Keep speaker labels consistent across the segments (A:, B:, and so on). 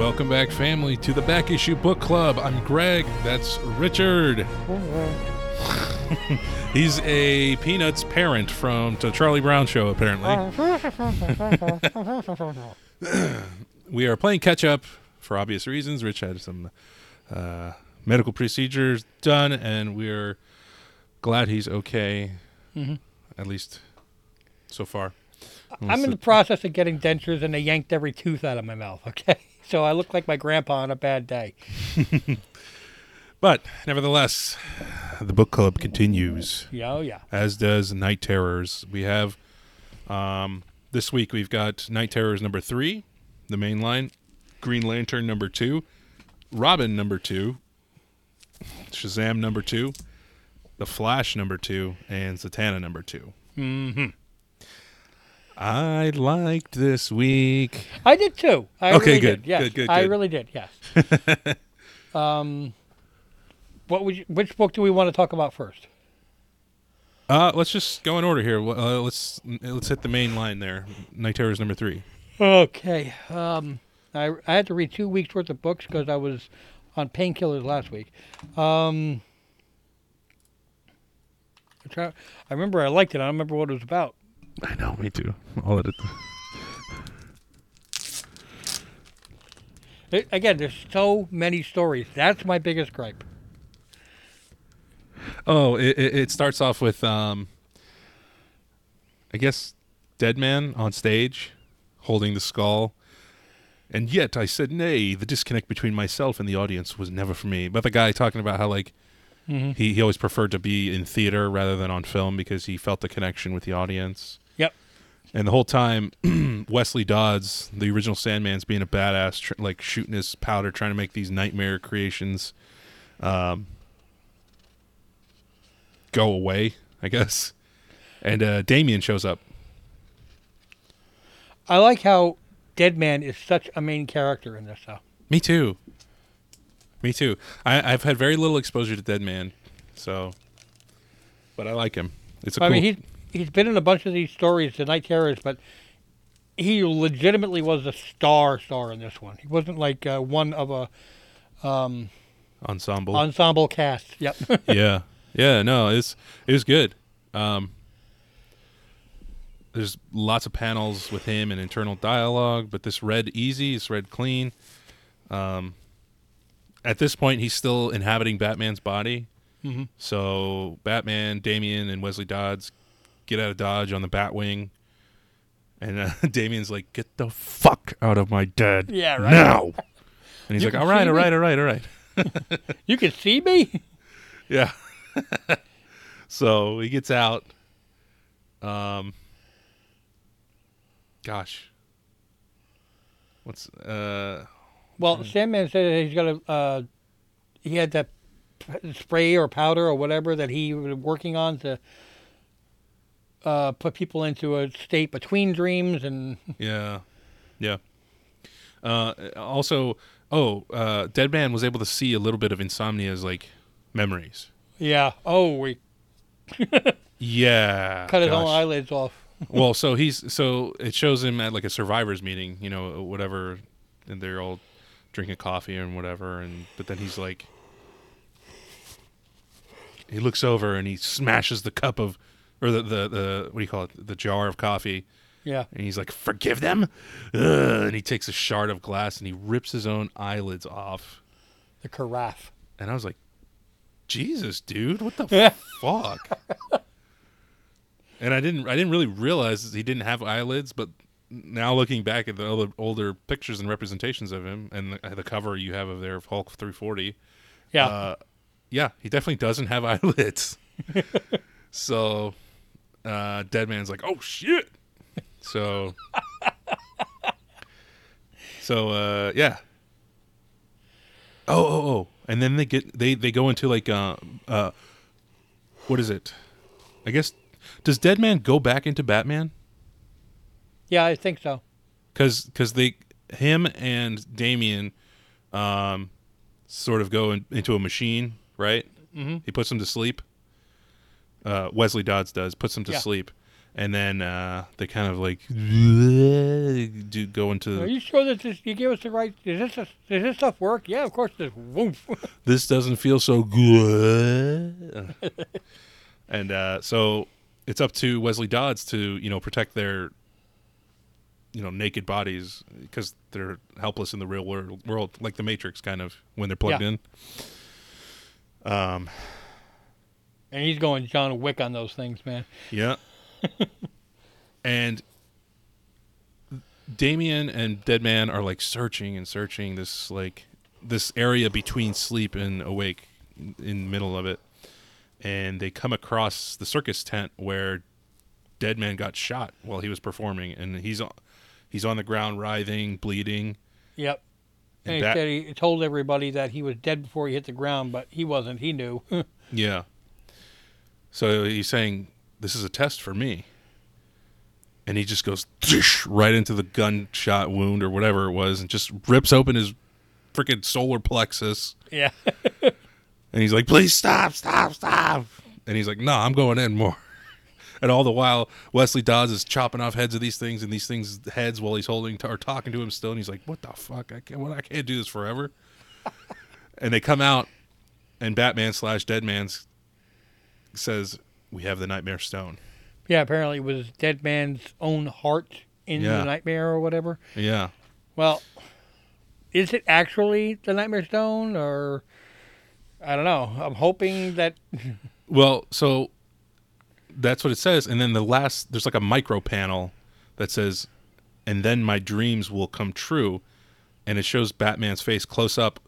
A: welcome back, family, to the Back Issue Book Club. I'm Greg. That's Richard. He's a Peanuts parent from the Charlie Brown Show, apparently. we are playing catch up for obvious reasons. Rich had some uh, medical procedures done, and we're glad he's okay,
B: Mhm.
A: at least so far.
B: I'm in the process of getting dentures, and they yanked every tooth out of my mouth. Okay, so I look like my grandpa on a bad day.
A: But nevertheless, the book club continues,
B: Yeah, oh yeah.
A: as does Knight Terrors. We have um, this week we've got Knight Terrors number three, the main line, Green Lantern number two, Robin number two, Shazam number two, The Flash number two, and Zatanna number two.
B: hmm
A: I liked this week.
B: I did too. I
A: Okay,
B: really
A: good,
B: Did. Yes,
A: good, good,
B: I really did. Yes. um, what would you, which book do we want to talk about first?
A: Uh, let's just go in order here. Uh, let's let's hit the main line there. Knight Terrors number three.
B: Okay. Um, I I had to read two weeks worth of books because I was on painkillers last week. Um, I, I remember I liked it. I don't remember what it was about.
A: I know, me too. All of it.
B: Again, there's so many stories. That's my biggest gripe.
A: Oh, it, it it starts off with um, I guess Deadman on stage, holding the skull, and yet I said nay. The disconnect between myself and the audience was never for me. But the guy talking about how like
B: Mm-hmm.
A: he he always preferred to be in theater rather than on film because he felt the connection with the audience. And the whole time, Wesley Dodds, the original Sandman's being a badass, tr- like shooting his powder, trying to make these nightmare creations um, go away, I guess. And uh, Damian shows up.
B: I like how Deadman is such a main character in this, though.
A: Me too. Me too. I, I've had very little exposure to Deadman, so, but I like him. It's a
B: I
A: cool.
B: mean, he he's been in a bunch of these stories, the Knight Terrors, but he legitimately was a star star in this one. He wasn't like uh, one of a um,
A: ensemble.
B: ensemble cast. Yep.
A: yeah, yeah. No, it's it was good. Um, there's lots of panels with him and internal dialogue, but this read easy, it's read clean. Um, at this point, he's still inhabiting Batman's body.
B: Mhm.
A: So Batman, Damian, and Wesley Dodds get out of Dodge on the Batwing, and uh, Damian's like, "Get the fuck out of my dead
B: Yeah, right.
A: now!" And he's
B: You
A: like, "All right, all
B: me?
A: right, all right, all right."
B: you can see me.
A: Yeah. so he gets out. Um. Gosh. What's uh?
B: Well, Sandman said that he's got a. Uh, he had that spray or powder or whatever that he was working on to uh, put people into a state between dreams and
A: Yeah, yeah. Uh, also, oh, uh, Deadman was able to see a little bit of Insomnia's like memories.
B: yeah. Oh, we
A: Yeah.
B: cut his own eyelids off.
A: well, so he's so it shows him at like a survivors meeting, you know, whatever, and they're all drinking coffee and whatever, and but then he's like, he looks over and he smashes the cup of, or the the, the what do you call it, the jar of coffee,
B: Yeah.
A: and he's like, forgive them, Ugh, and he takes a shard of glass and he rips his own eyelids off,
B: The carafe.
A: and I was like, Jesus, dude, what the
B: Yeah.
A: fuck? and I didn't I didn't really realize he didn't have eyelids, but now looking back at the other older pictures and representations of him and the, the cover you have of there of Hulk 340,
B: Yeah.
A: uh, yeah, he definitely doesn't have eyelids. so, uh, Deadman's like, oh shit. So, so uh, yeah. Oh, oh, oh, and then they get they they go into like uh uh, what is it? I guess does Deadman go back into Batman?
B: yeah, I think so.
A: because because they him and Damian um sort of go in, into a machine right
B: Mhm.
A: he puts him to sleep uh Wesley Dodds does puts them to
B: Yeah.
A: sleep and then uh, they kind of like do go into.
B: Are you sure that this, you give us the right? Is this does this stuff work? Yeah, of course. This woof.
A: this doesn't feel so good, and uh, so it's up to Wesley Dodds to you know protect their you know naked bodies because they're helpless in the real world, world like the Matrix kind of when they're plugged
B: Yeah.
A: in. Um.
B: And he's going John Wick on those things, man.
A: Yeah. and Damian and Deadman are like searching and searching this like this area between sleep and awake in the middle of it. And they come across the circus tent where Deadman got shot while he was performing and he's on he's on the ground writhing, bleeding.
B: Yep. And,
A: And
B: he
A: Bat-
B: said he told everybody that he was dead before he hit the ground, but he wasn't. He knew.
A: Yeah. So he's saying, This is a test for me. And he just goes right into the gunshot wound or whatever it was and just rips open his freaking solar plexus.
B: yeah.
A: And he's like, Please stop, stop, stop. And he's like, No, I'm going in more. And all the while, Wesley Dodds is chopping off heads of these things and these things' heads while he's holding or talking to him still. And he's like, "What the fuck? I can't. What? I can't do this forever." and they come out, and Batman slash Deadman's says, "We have the Nightmare Stone."
B: Yeah, apparently it was Deadman's own heart in
A: Yeah.
B: the nightmare or whatever.
A: Yeah,
B: Well, is it actually the Nightmare Stone or I don't know. I'm hoping that
A: Well, so that's what it says, and then the last there's like a micro panel that says, "And then my dreams will come true," and it shows Batman's face close up.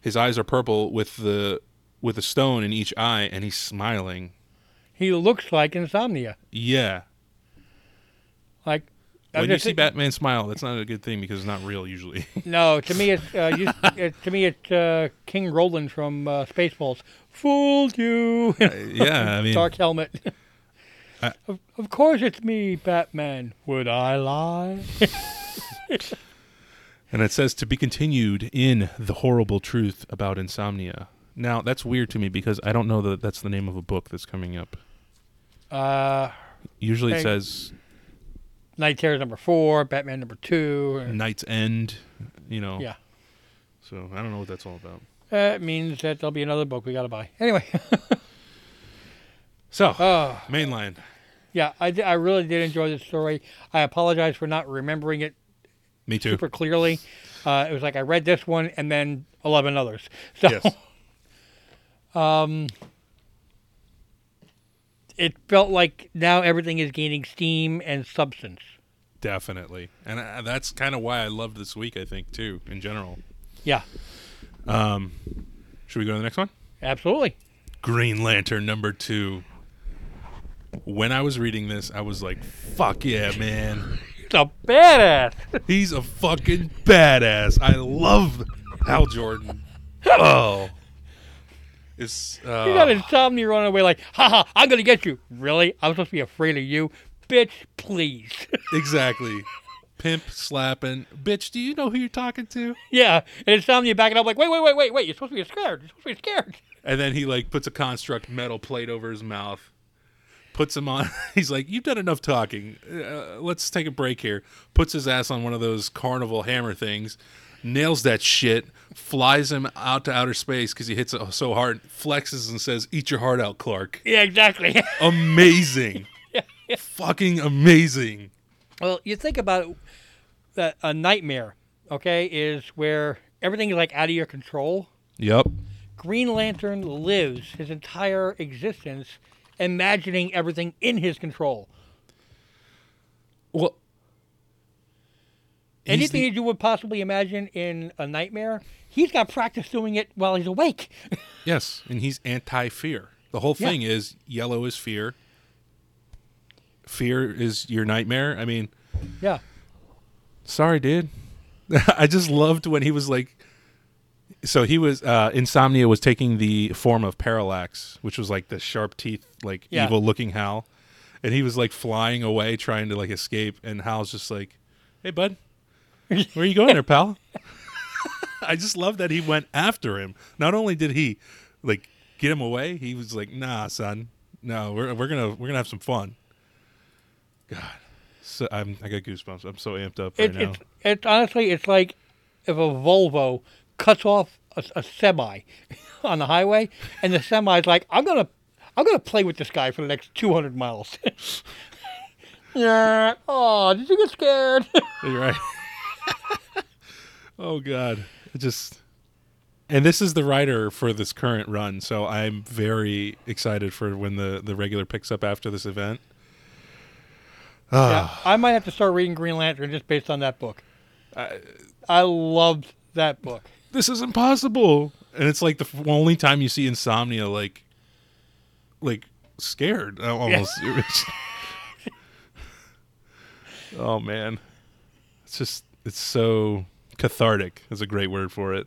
A: His eyes are purple with the with a stone in each eye, and he's smiling.
B: he looks like insomnia.
A: Yeah,
B: Like
A: when you see Batman smile, that's not a good thing because it's not real usually.
B: No, to me it's uh, you, it, to me it's uh, King Roland from uh, Spaceballs. Fooled you.
A: yeah, I mean,
B: Dark helmet.
A: I-
B: of, of course it's me, Batman. Would I lie?
A: and it says to be continued in the horrible truth about insomnia. Now that's weird to me because I don't know that that's the name of a book that's coming up.
B: Uh,
A: Usually it
B: Hey.
A: says
B: Knight Terror number four, Batman number two.
A: Night's End, you know.
B: Yeah.
A: So I don't know what that's all about.
B: That means that there'll be another book we got to buy. Anyway,
A: So
B: oh,
A: mainline.
B: yeah, I, di- I really did enjoy this story. I apologize for not remembering it
A: Me too.
B: super clearly. Uh, it was like I read this one and then 11 others. So
A: Yes.
B: Um, it felt like now everything is gaining steam and substance.
A: Definitely. And uh, that's kind of why I loved this week, I think, too, in general.
B: Yeah,
A: Um, should we go to the next one?
B: absolutely.
A: Green Lantern number two. When I was reading this, I was like, fuck yeah, man.
B: He's a badass.
A: He's a fucking badass. I love Hal Jordan. Oh. It's uh,
B: You got insomnia running away like, haha, I'm going to get you. Really? I'm supposed to be afraid of you? Bitch, please.
A: exactly. Pimp slapping. Bitch, do you know who you're talking to?
B: yeah. And insomnia backing up like, wait, wait, wait, wait, wait. You're supposed to be scared. You're supposed to be scared.
A: And then he like puts a construct metal plate over his mouth, puts him on. He's like, "You've done enough talking. Uh, let's take a break here." Puts his ass on one of those carnival hammer things, nails that shit, flies him out to outer space because he hits it so hard, flexes and says, "Eat your heart out, Clark."
B: Yeah, exactly.
A: Amazing, fucking amazing.
B: well, you think about it, that a nightmare, okay, is where everything is like out of your control.
A: Yep.
B: Green Lantern lives his entire existence imagining everything in his control.
A: Well,
B: Anything
A: the-
B: that you would possibly imagine in a nightmare, he's got practice doing it while he's awake.
A: yes, and he's anti-fear. The whole
B: Yeah.
A: thing is yellow is fear. Fear is your nightmare. I mean,
B: yeah.
A: sorry, dude. I just loved when he was like, so he was uh, insomnia was taking the form of parallax, which was like the sharp teeth, like
B: Yeah.
A: evil looking Hal, and he was like flying away trying to like escape, and Hal's just like, "Hey, bud, where are you going there, pal?" I just love that he went after him. Not only did he like get him away, he was like, "Nah, son, no, we're we're gonna we're gonna have some fun." God, so I'm I got goosebumps. I'm so amped up right
B: It,
A: now.
B: it's it's honestly it's like if a Volvo cuts off a, a semi on the highway, and the semi's like, I'm gonna I'm gonna play with this guy for the next 200 miles. yeah. Oh, did you get scared?
A: You're right. Oh God, it just. And this is the writer for this current run, so I'm very excited for when the the regular picks up after this event.
B: yeah,
A: Ah,
B: I might have to start reading Green Lantern just based on that book.
A: I-
B: I loved that book.
A: this is impossible, and it's like the f- only time you see insomnia like, like scared uh, almost. oh man, it's just it's so cathartic. Is a great word for it.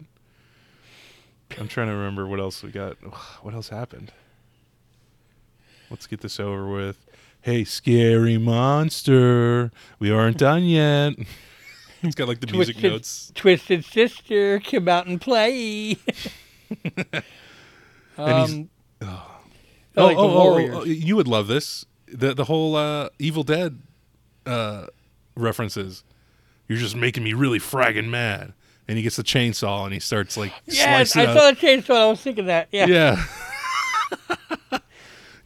A: I'm trying to remember what else we got. What else happened? Let's get this over with. Hey, scary monster, we aren't done yet. it's got like the music
B: Twisted-
A: notes.
B: Twisted Sister, come out and play.
A: And
B: um,
A: Oh.
B: like
A: oh, oh, oh, you would love this. The the whole uh, Evil Dead uh, references. You're just making me really fragging mad. And he gets the chainsaw and he starts like
B: yes, I
A: up.
B: saw the chainsaw. I was thinking that. Yeah.
A: Yeah.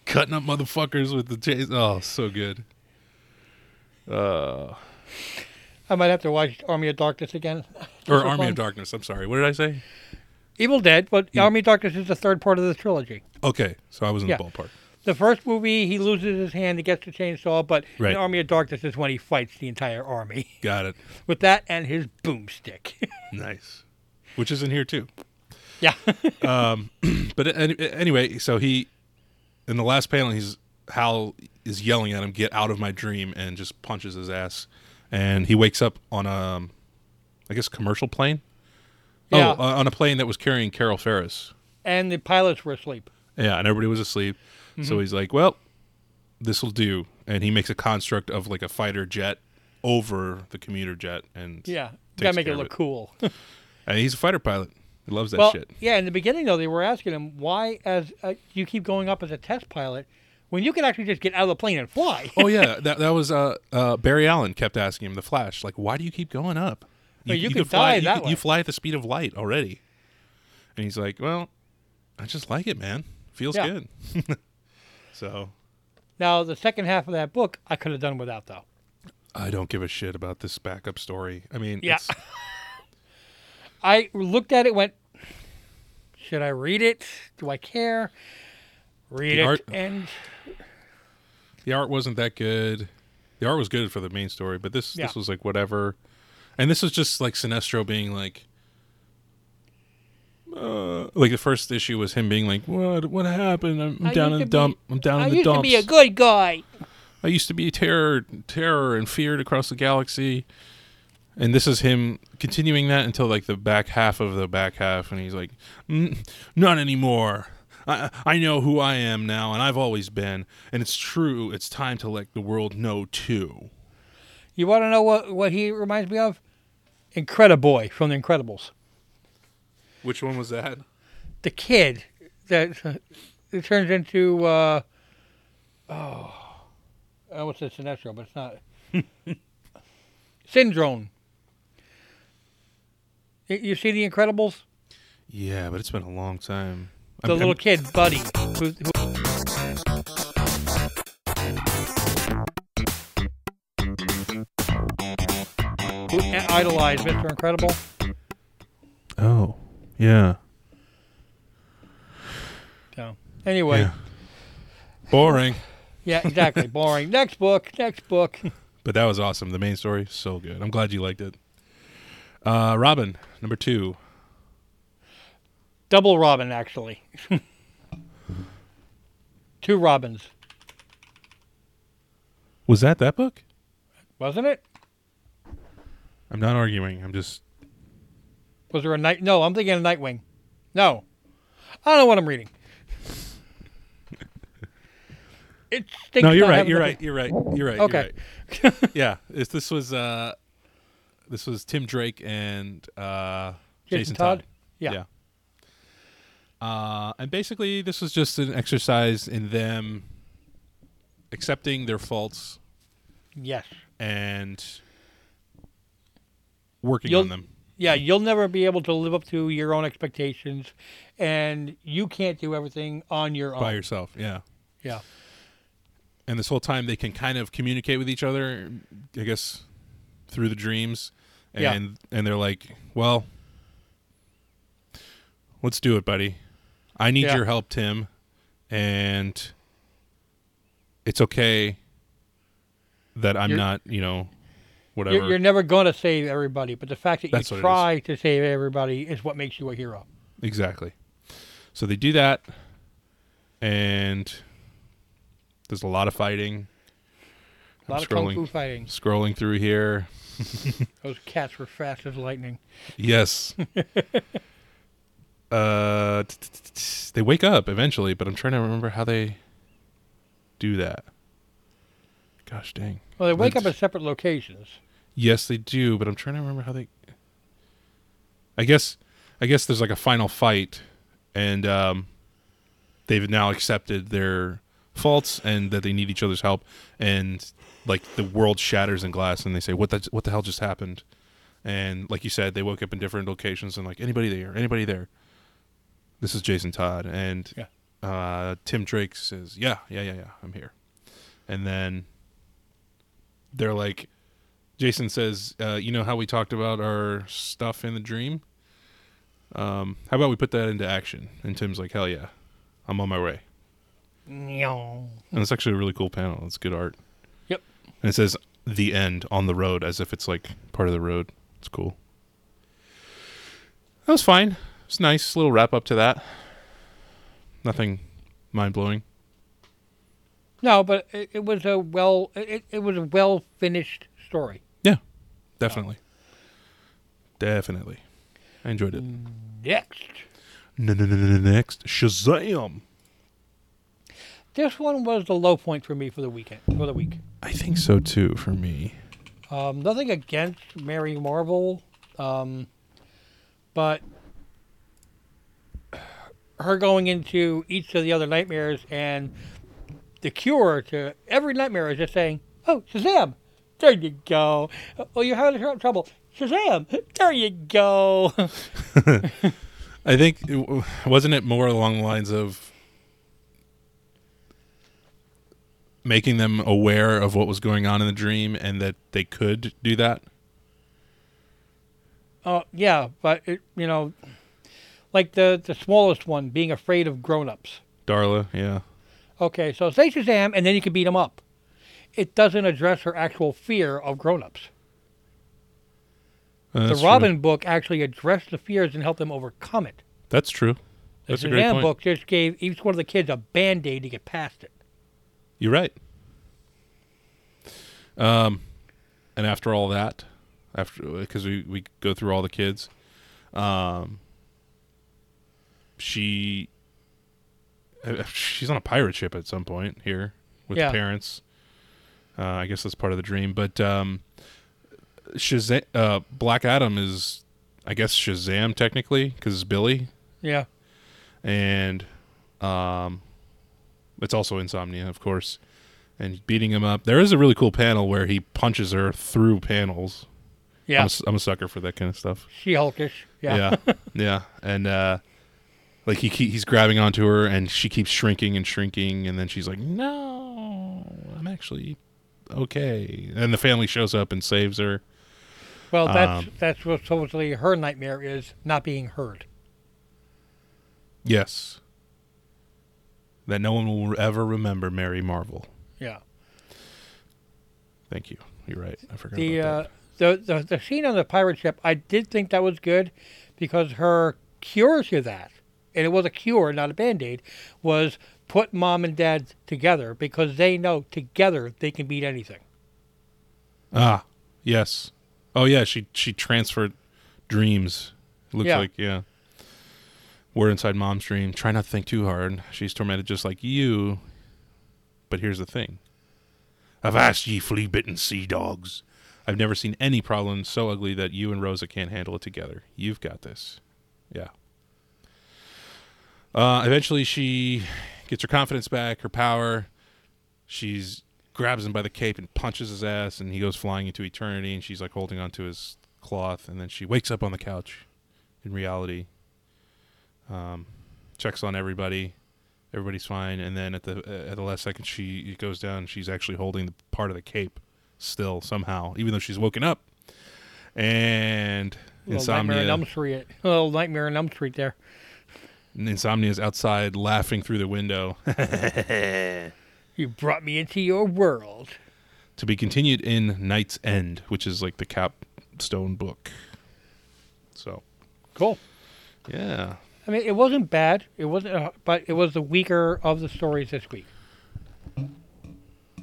A: Cutting up motherfuckers with the chainsaw. Oh, so good. Uh,
B: I might have to watch Army of Darkness again.
A: or Army
B: fun.
A: of Darkness. I'm sorry. What did I say?
B: Evil Dead, but
A: Yeah.
B: Army of Darkness is the third part of the trilogy.
A: Okay, so I was in
B: Yeah.
A: the ballpark.
B: The first movie, he loses his hand, he gets the chainsaw, but
A: Right.
B: in Army of Darkness is when he fights the entire army
A: Got it.
B: with that and his boomstick.
A: Nice. Which is in here too.
B: yeah.
A: Um, but any, anyway, so he in the last panel, he's Hal is yelling at him, "Get out of my dream!" and just punches his ass. And he wakes up on a, I guess, commercial plane.
B: Yeah.
A: Oh, uh, on a plane that was carrying Carol Ferris.
B: and the pilots were asleep.
A: Yeah, and everybody was asleep.
B: Mm-hmm.
A: So he's like, "Well, this will do." And he makes a construct of like a fighter jet over the commuter jet, and
B: Yeah. Gotta make it look
A: it.
B: cool.
A: and he's a fighter pilot. He loves that
B: well,
A: shit.
B: yeah, in the beginning, though, they were asking him, why, as uh, you keep going up as a test pilot, when you can actually just get out of the plane and fly?
A: oh yeah, that that was uh, uh, Barry Allen kept asking him the Flash, like, why do you keep going up?
B: Well, you
A: could
B: could
A: fly. you,
B: that
A: could-
B: way.
A: you fly at the speed of light already. And he's like, well, I just like it, man. Feels
B: Yeah.
A: good. so
B: Now, the second half of that book, I could have done without, though.
A: I don't give a shit about this backup story. I mean,
B: Yeah. I looked at it, went, should I read it? Do I care? Read
A: The
B: it,
A: art-
B: and
A: the art wasn't that good. The art was good for the main story, but this
B: Yeah.
A: this was like whatever. And this was just like Sinestro being like, uh, like the first issue was him being like, "What? What happened? I'm, I'm down in the
B: to be-
A: dump. I'm down
B: I
A: in the
B: used
A: dumps.
B: to be a good guy.
A: I used to be terror, terror and feared across the galaxy." And this is him continuing that until like the back half of the back half, and he's like, "N- "Not anymore. I I know who I am now, and I've always been, and it's true. It's time to let the world know too."
B: You want to know what, what he reminds me of? Incrediboy from The Incredibles.
A: Which one was that?
B: The kid that it turns into, uh, oh, I almost said Sinestro, but it's not. Syndrome. You see The Incredibles?
A: Yeah, but it's been a long time.
B: The
A: I'm-
B: little
A: I'm-
B: kid, Buddy. Who, who, who idolized Mr. Incredible.
A: Oh, yeah.
B: So, anyway,
A: yeah. Boring,
B: yeah, exactly. Boring. Next book. Next book.
A: but that was awesome. The main story, so good. I'm glad you liked it. Uh, Robin, number two.
B: Double Robin, actually. Two Robins,
A: Was that that book?
B: wasn't it?
A: I'm not arguing. I'm just.
B: Was there a night? No, I'm thinking of Nightwing. No, I don't know what I'm reading. It stinks
A: No, you're right. You're right. You're right. You're right.
B: Okay.
A: You're right. yeah. It's, this was uh, this was Tim Drake and uh,
B: Jason
A: Jason,
B: Todd?
A: Todd.
B: Yeah.
A: Yeah. Uh, and basically, this was just an exercise in them accepting their faults
B: Yes.
A: and working
B: You'll-
A: on them.
B: Yeah, you'll never be able to live up to your own expectations, and you can't do everything on your own.
A: by yourself. Yeah.
B: Yeah.
A: And this whole time they can kind of communicate with each other, I guess, through the dreams. And
B: Yeah.
A: and they're like, "Well, let's do it, buddy. I need
B: Yeah.
A: your help, Tim, and it's okay that I'm
B: You're-
A: not, you know, whatever."
B: You're, you're never going to save everybody, but the fact that
A: That's
B: you try to save everybody is what makes you a hero.
A: Exactly. So they do that, and there's a lot of fighting.
B: A lot
A: I'm
B: of kung
A: scrolling,
B: fu fighting.
A: scrolling through here.
B: Those cats were fast as lightning.
A: Yes. uh, t- t- t- t- they wake up eventually, but I'm trying to remember how they do that. Gosh dang.
B: Well, they wake up at separate locations.
A: Yes, they do, but I'm trying to remember how they. I guess, I guess there's like a final fight, and um, they've now accepted their faults and that they need each other's help, and like the world shatters in glass, and they say, "What the what the hell just happened?" And like you said, they woke up in different locations, and like anybody there, anybody there. This is Jason Todd, and
B: Yeah.
A: uh, Tim Drake says, "Yeah, yeah, yeah, yeah, I'm here," and then they're like Jason says, uh, "You know how we talked about our stuff in the dream? Um, how about we put that into action?" And Tim's like, "Hell yeah, I'm on my way." And it's actually a really cool panel. It's good art.
B: Yep.
A: And it says "the end" on the road, as if it's like part of the road. It's cool. That was fine. It's nice little wrap up to that. Nothing mind blowing.
B: No, but it, it was a well. It, it was a well finished story.
A: Definitely. Definitely. I enjoyed it.
B: Next,
A: Next, Shazam.
B: this one was the low point for me for the weekend for the week.
A: I think so too for me.
B: Um, nothing against Mary Marvel, um, but her going into each of the other nightmares and the cure to every nightmare is just saying, "Oh, Shazam! There you go. Oh, you're having tr- trouble. Shazam! There you go."
A: I think it wasn't it more along the lines of making them aware of what was going on in the dream and that they could do that.
B: Oh, yeah, but it, you know, like the the smallest one being afraid of grown-ups.
A: Darla, yeah.
B: Okay, so say Shazam, and then you can beat him up. It doesn't address her actual fear of grown-ups.
A: Uh,
B: the
A: that's true.
B: Robin book actually addressed the fears and helped them overcome it.
A: That's true.
B: The
A: That's a great point.
B: book just gave each one of the kids a band-aid to get past it.
A: You're right. Um, and after all that, after because we we go through all the kids, um, she she's on a pirate ship at some point here with
B: Yeah.
A: parents. Uh, I guess that's part of the dream, but um, Shazam, uh, Black Adam is, I guess Shazam technically because it's Billy,
B: Yeah,
A: and um, it's also Insomnia, of course, and beating him up. There is a really cool panel where he punches her through panels. I'm,
B: yeah,
A: a, s- I'm a sucker for that kind of stuff.
B: She-Hulkish. Yeah,
A: yeah, yeah. and uh, like he he's grabbing onto her, and she keeps shrinking and shrinking, and then she's like, "No, I'm actually okay." And the family shows up and saves her.
B: Well, that's
A: Um,
B: that's what supposedly her nightmare is not being heard.
A: Yes, that no one will ever remember Mary Marvel.
B: Yeah.
A: Thank you. You're right. I forgot
B: The,
A: about
B: uh,
A: that.
B: the the the scene on the pirate ship, I did think that was good because her cure to that, and it was a cure, not a band aid, was put mom and dad together because they know together they can beat anything.
A: Ah, yes. Oh yeah, she she transferred dreams. It looks
B: Yeah.
A: like yeah. We're inside mom's dream. Try not to think too hard. She's tormented just like you. But here's the thing. Avast ye flea bitten sea dogs. I've never seen any problem so ugly that you and Rosa can't handle it together. You've got this. Yeah. Uh, eventually she gets her confidence back, her power. She's grabs him by the cape and punches his ass, and he goes flying into eternity. And she's like holding onto his cloth, and then she wakes up on the couch. In reality, um, checks on everybody. Everybody's fine, and then at the uh, at the last second, she goes down. She's actually holding the part of the cape still somehow, even though she's woken up. And
B: Little Nightmare on
A: insomnia,
B: Elm Street. Little Nightmare on Elm Street there.
A: Insomnia's outside laughing through the window.
B: You brought me into your world.
A: to be continued in Night's End, which is like the capstone book. So,
B: Cool.
A: yeah.
B: I mean, it wasn't bad. It wasn't, uh, but it was the weaker of the stories this week.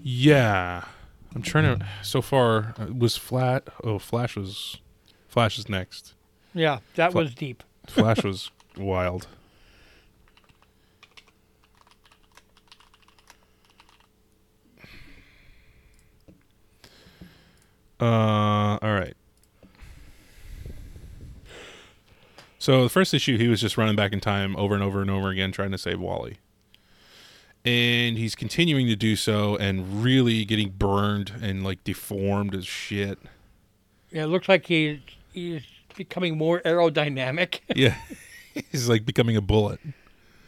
A: Yeah. I'm trying to so far uh, was flat oh Flash was Flash is next.
B: Yeah, that
A: Fla-
B: was deep.
A: Flash was wild. Uh all right. So the first issue he was just running back in time over and over and over again trying to save Wally. And he's continuing to do so and really getting burned and like deformed as shit.
B: Yeah, it looks like he's he's becoming more aerodynamic.
A: Yeah. he's like becoming a bullet.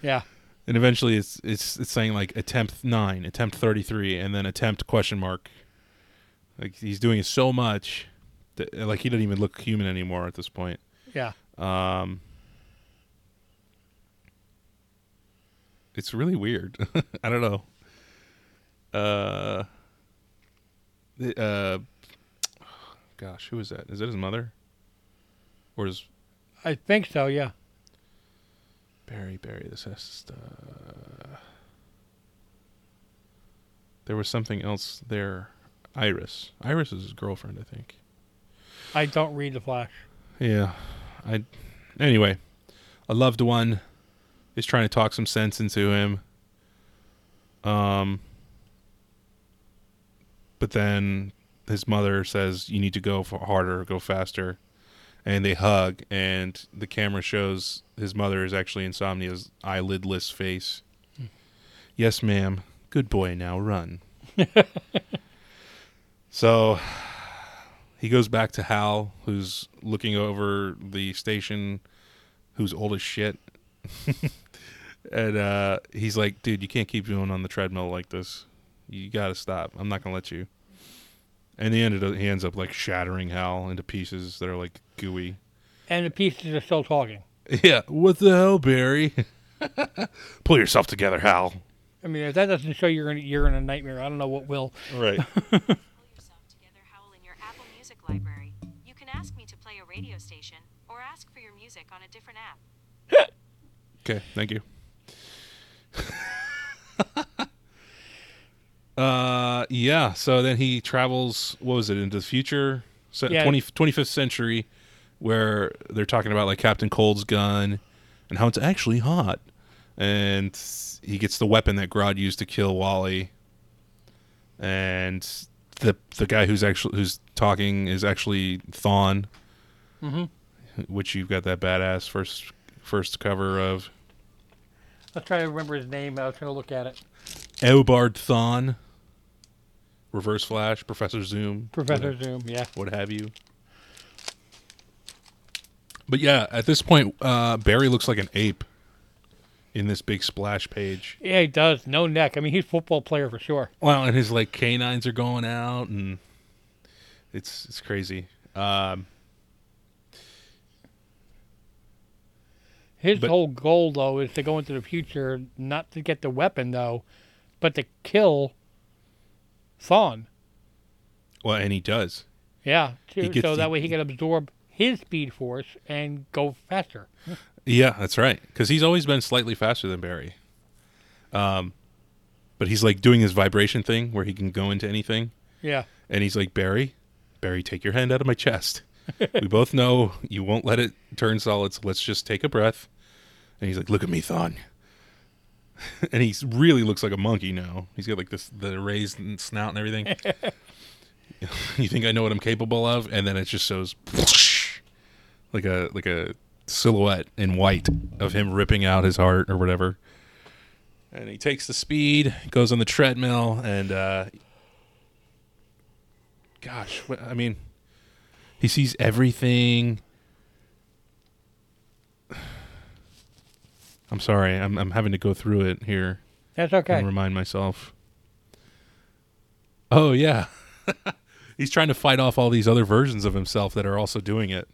B: yeah,
A: And eventually it's it's it's saying like attempt 9, attempt 33 and then attempt question mark. Like he's doing it so much that like he doesn't even look human anymore at this point.
B: yeah.
A: Um It's really weird. I don't know. Uh the- uh gosh, who is that? Is that his mother? Or is
B: I think so. Yeah.
A: Barry, Barry, this has uh, There was something else there. Iris. Iris is his girlfriend, I think.
B: I don't read the Flash.
A: Yeah. I anyway, a loved one is trying to talk some sense into him. Um but then his mother says you need to go for harder, go faster. And they hug and the camera shows his mother is actually insomnia's eyelidless face. Yes, ma'am. Good boy now run. so he goes back to Hal, who's looking over the station, who's old as shit. and uh, he's like, dude, you can't keep going on the treadmill like this. You got to stop. I'm not going to let you. And he ended up, he ends up like shattering Hal into pieces that are like gooey.
B: And the pieces are still talking.
A: Yeah. What the hell, Barry? Pull yourself together, Hal.
B: I mean, if that doesn't show you're in, you're in a nightmare, I don't know what will.
A: Right.
C: Pull yourself together, Howl, in your Apple Music library. You can ask me to play a radio station or ask for your music on a different app.
A: Okay, thank you. uh, yeah. So then he travels. What was it into the future? Se-
B: Yeah.
A: 20, 25th century, where they're talking about like Captain Cold's gun and how it's actually hot, and he gets the weapon that Grodd used to kill Wally, and the the guy who's actually who's talking is actually Thawne,
B: hmm
A: which you've got that badass first first cover of.
B: Let's try to remember his name. I was going to look at it.
A: Eobard Thawne, Reverse Flash, Professor Zoom,
B: Professor
A: what,
B: Zoom. Yeah.
A: what have you. But yeah, at this point, uh, Barry looks like an ape in this big splash page.
B: Yeah, he does. No neck. I mean, he's a football player for sure.
A: Well, and his like canines are going out, and it's it's crazy. Um,
B: His
A: But-
B: whole goal, though, is to go into the future, not to get the weapon, though, but to kill Thawne.
A: well, and he does.
B: Yeah, to, so
A: the-
B: that way he can absorb his speed force and go faster.
A: Yeah, that's right. Because he's always been slightly faster than Barry. Um, but he's like doing his vibration thing where he can go into anything.
B: Yeah.
A: And he's like, Barry, Barry, take your hand out of my chest. we both know you won't let it turn solid, so let's just take a breath. And he's like, Look at me, Thawne. and he really looks like a monkey now. He's got like this the raised snout and everything. you think I know what I'm capable of? And then it just shows like a like a silhouette in white of him ripping out his heart or whatever. And he takes the speed, goes on the treadmill, and uh, gosh, I mean, he sees everything. I'm sorry. I'm I'm having to go through it here
B: That's okay.
A: and remind myself. Oh yeah. He's trying to fight off all these other versions of himself that are also doing it.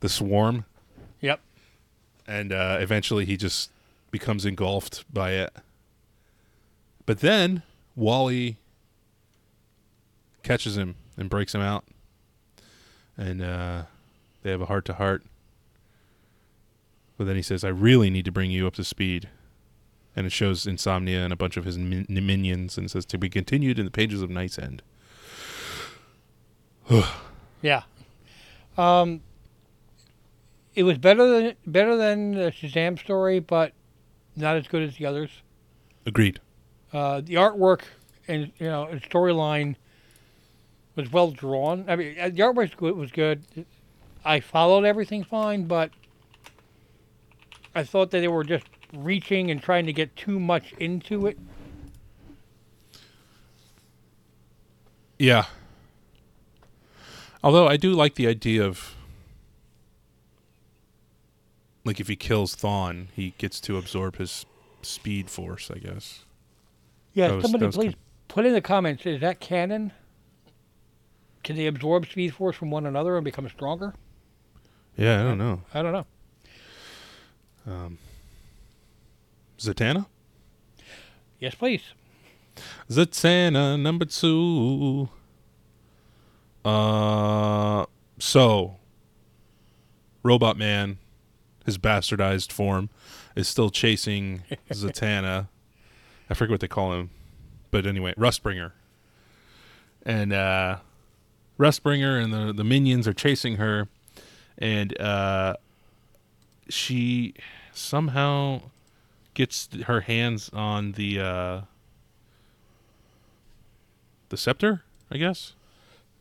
A: The swarm
B: Yep.
A: and uh, eventually he just becomes engulfed by it. But then Wally catches him and breaks him out, and uh, they have a heart to heart. But then he says, "I really need to bring you up to speed," and it shows Insomnia and a bunch of his min- minions, and says, "To be continued in the pages of Night's End."
B: Yeah. Um, it was better than better than the Shazam story, but not as good as the others.
A: Agreed.
B: Uh, the artwork and you know and storyline was well drawn. I mean, uh, the artwork was good. I followed everything fine, but I thought that they were just reaching and trying to get too much into it.
A: Yeah. Although I do like the idea of like if he kills Thawne, he gets to absorb his speed force, I guess.
B: Yeah,
A: was-
B: somebody
A: that was
B: please put in the comments. Is that canon? Can they absorb Speed Force from one another and become stronger?
A: Yeah, I don't know.
B: I don't know.
A: Um Zatanna?
B: Yes, please.
A: Zatanna number two. Uh so Robot Man, his bastardized form, is still chasing Zatanna. I forget what they call him. But anyway, Rustbringer. And uh Rustbringer and the, the minions are chasing her and uh she somehow gets her hands on the uh the scepter, I guess.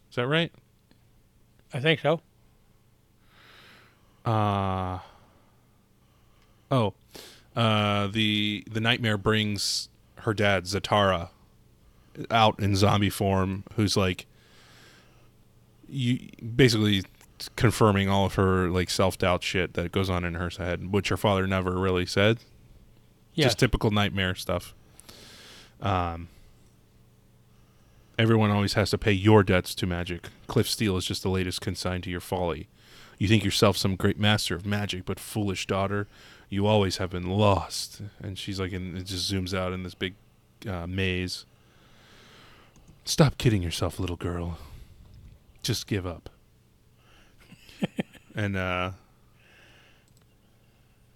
A: Is that right?
B: I think so.
A: Uh Oh. Uh the the nightmare brings her dad Zatara out in zombie form who's like you basically confirming all of her like self-doubt shit that goes on in her head which her father never really said
B: Yes.
A: just typical nightmare stuff. Um, everyone always has to pay your debts to magic. Cliff Steele is just the latest consigned to your folly. You think yourself some great master of magic, but foolish daughter, you always have been lost. And she's like, and it just zooms out in this big uh, maze. Stop kidding yourself, little girl. Just give up. and uh,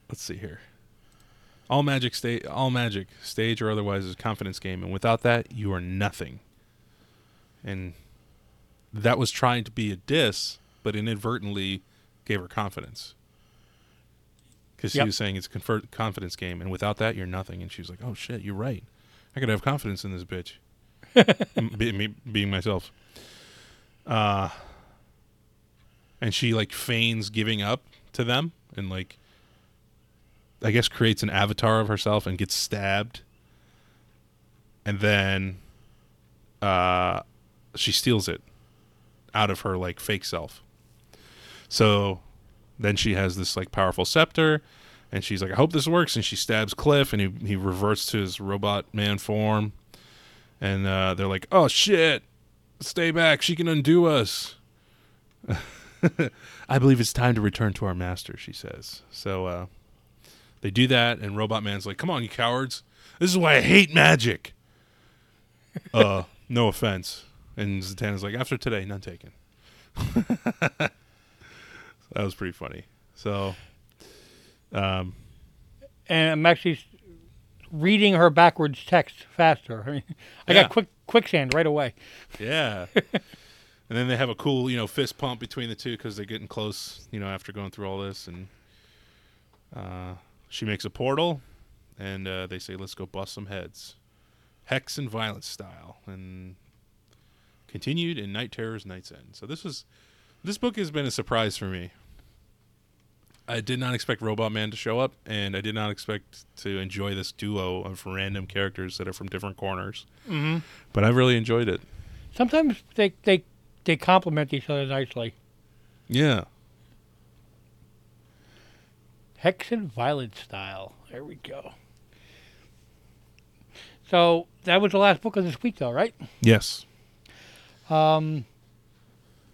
A: let's see here. All magic sta- all magic, stage or otherwise, is a confidence game, and without that, you are nothing. And that was trying to be a diss, but inadvertently gave her confidence. Because she
B: Yep.
A: was saying it's a confer- confidence game, and without that, you're nothing. And she was like, "Oh shit, you're right. I gotta have confidence in this bitch." Be, me being myself. Uh, and she like feigns giving up to them, and like I guess creates an avatar of herself and gets stabbed. And then uh she steals it out of her like fake self. So then she has this like powerful scepter and she's like I hope this works and she stabs Cliff and he he reverts to his robot man form. And uh they're like, "Oh shit. Stay back. She can undo us." I believe it's time to return to our master, she says. So uh they do that, and Robot Man's like, "Come on, you cowards! This is why I hate magic." uh, no offense. And Zatanna's like, "After today, none taken." that was pretty funny. So, um,
B: And I'm actually reading her backwards text faster. I mean, I
A: Yeah.
B: got quick quicksand right away.
A: yeah. and then they have a cool, you know, fist pump between the two because they're getting close, you know, after going through all this. And uh, she makes a portal, and uh, they say, "Let's go bust some heads." Hex and violence style, and continued in Knight Terror's Night's End. So this was this book has been a surprise for me. I did not expect Robot Man to show up, and I did not expect to enjoy this duo of random characters that are from different corners.
B: Mm-hmm.
A: But I really enjoyed it.
B: Sometimes they they they complement each other nicely.
A: Yeah.
B: Hex and Violet Style. There we go. So that was the last book of this week, though, right?
A: Yes.
B: Um,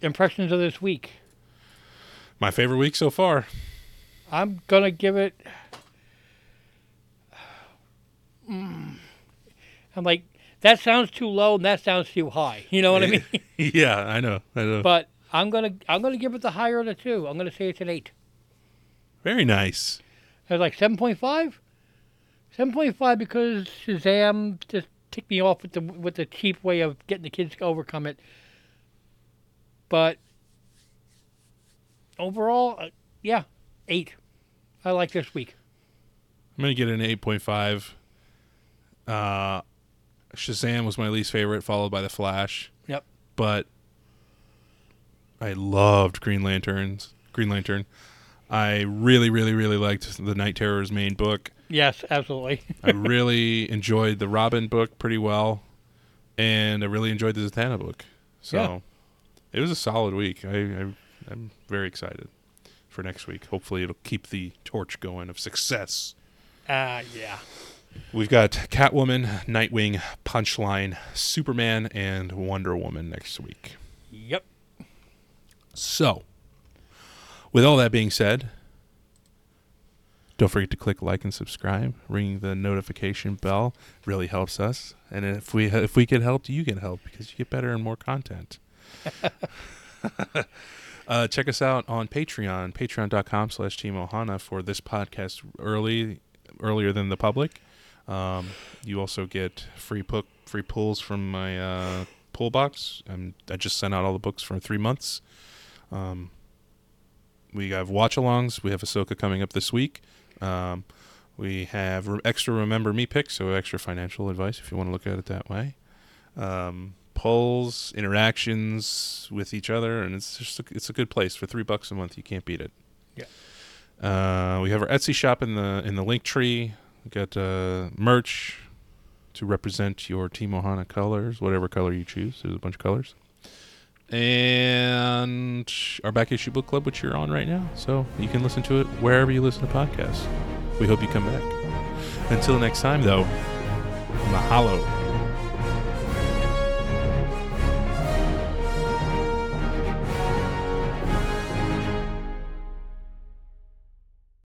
B: impressions of this week.
A: My favorite week so far.
B: I'm gonna give it. Mm. I'm like that sounds too low and that sounds too high. You know what I mean?
A: yeah, I know. I know.
B: but I'm gonna I'm gonna give it the higher of the two. I'm gonna say it's an eight.
A: Very nice.
B: I was like seven point five. Seven point five because Shazam just ticked me off with the with the cheap way of getting the kids to overcome it. But overall, uh, yeah, eight. I like this week.
A: I'm gonna get an eight point five. Uh, Shazam was my least favorite, followed by the Flash.
B: Yep.
A: But I loved Green Lanterns. Green Lantern. I really, really, really liked the Knight Terror's main book.
B: Yes, absolutely.
A: I really enjoyed the Robin book pretty well, and I really enjoyed the Zatanna book. So
B: Yeah.
A: it was a solid week. I, I I'm very excited for next week. Hopefully, it'll keep the torch going of success.
B: Uh, yeah.
A: We've got Catwoman, Nightwing, Punchline, Superman, and Wonder Woman next week.
B: Yep.
A: So, with all that being said, don't forget to click like and subscribe. Ring the notification bell really helps us. And if we if we get helped, you get help because you get better and more content. uh, check us out on Patreon, patreon.com slash Team Ohana for this podcast early earlier than the public. Um, you also get free book free pulls from my uh, pull box. Um, I just sent out all the books for three months. Um, we have watch alongs. We have Ahsoka coming up this week. Um, we have re- extra Remember Me picks, so extra financial advice if you want to look at it that way. Um, polls, interactions with each other, and it's just a, it's a good place for three bucks a month. You can't beat it.
B: Yeah.
A: Uh, we have our Etsy shop in the in the link tree. We got uh, merch to represent your Team Ohana colors, whatever color you choose. There's a bunch of colors and our back issue book club, which you're on right now. So you can listen to it wherever you listen to podcasts. We hope you come back. Until next time, though, mahalo.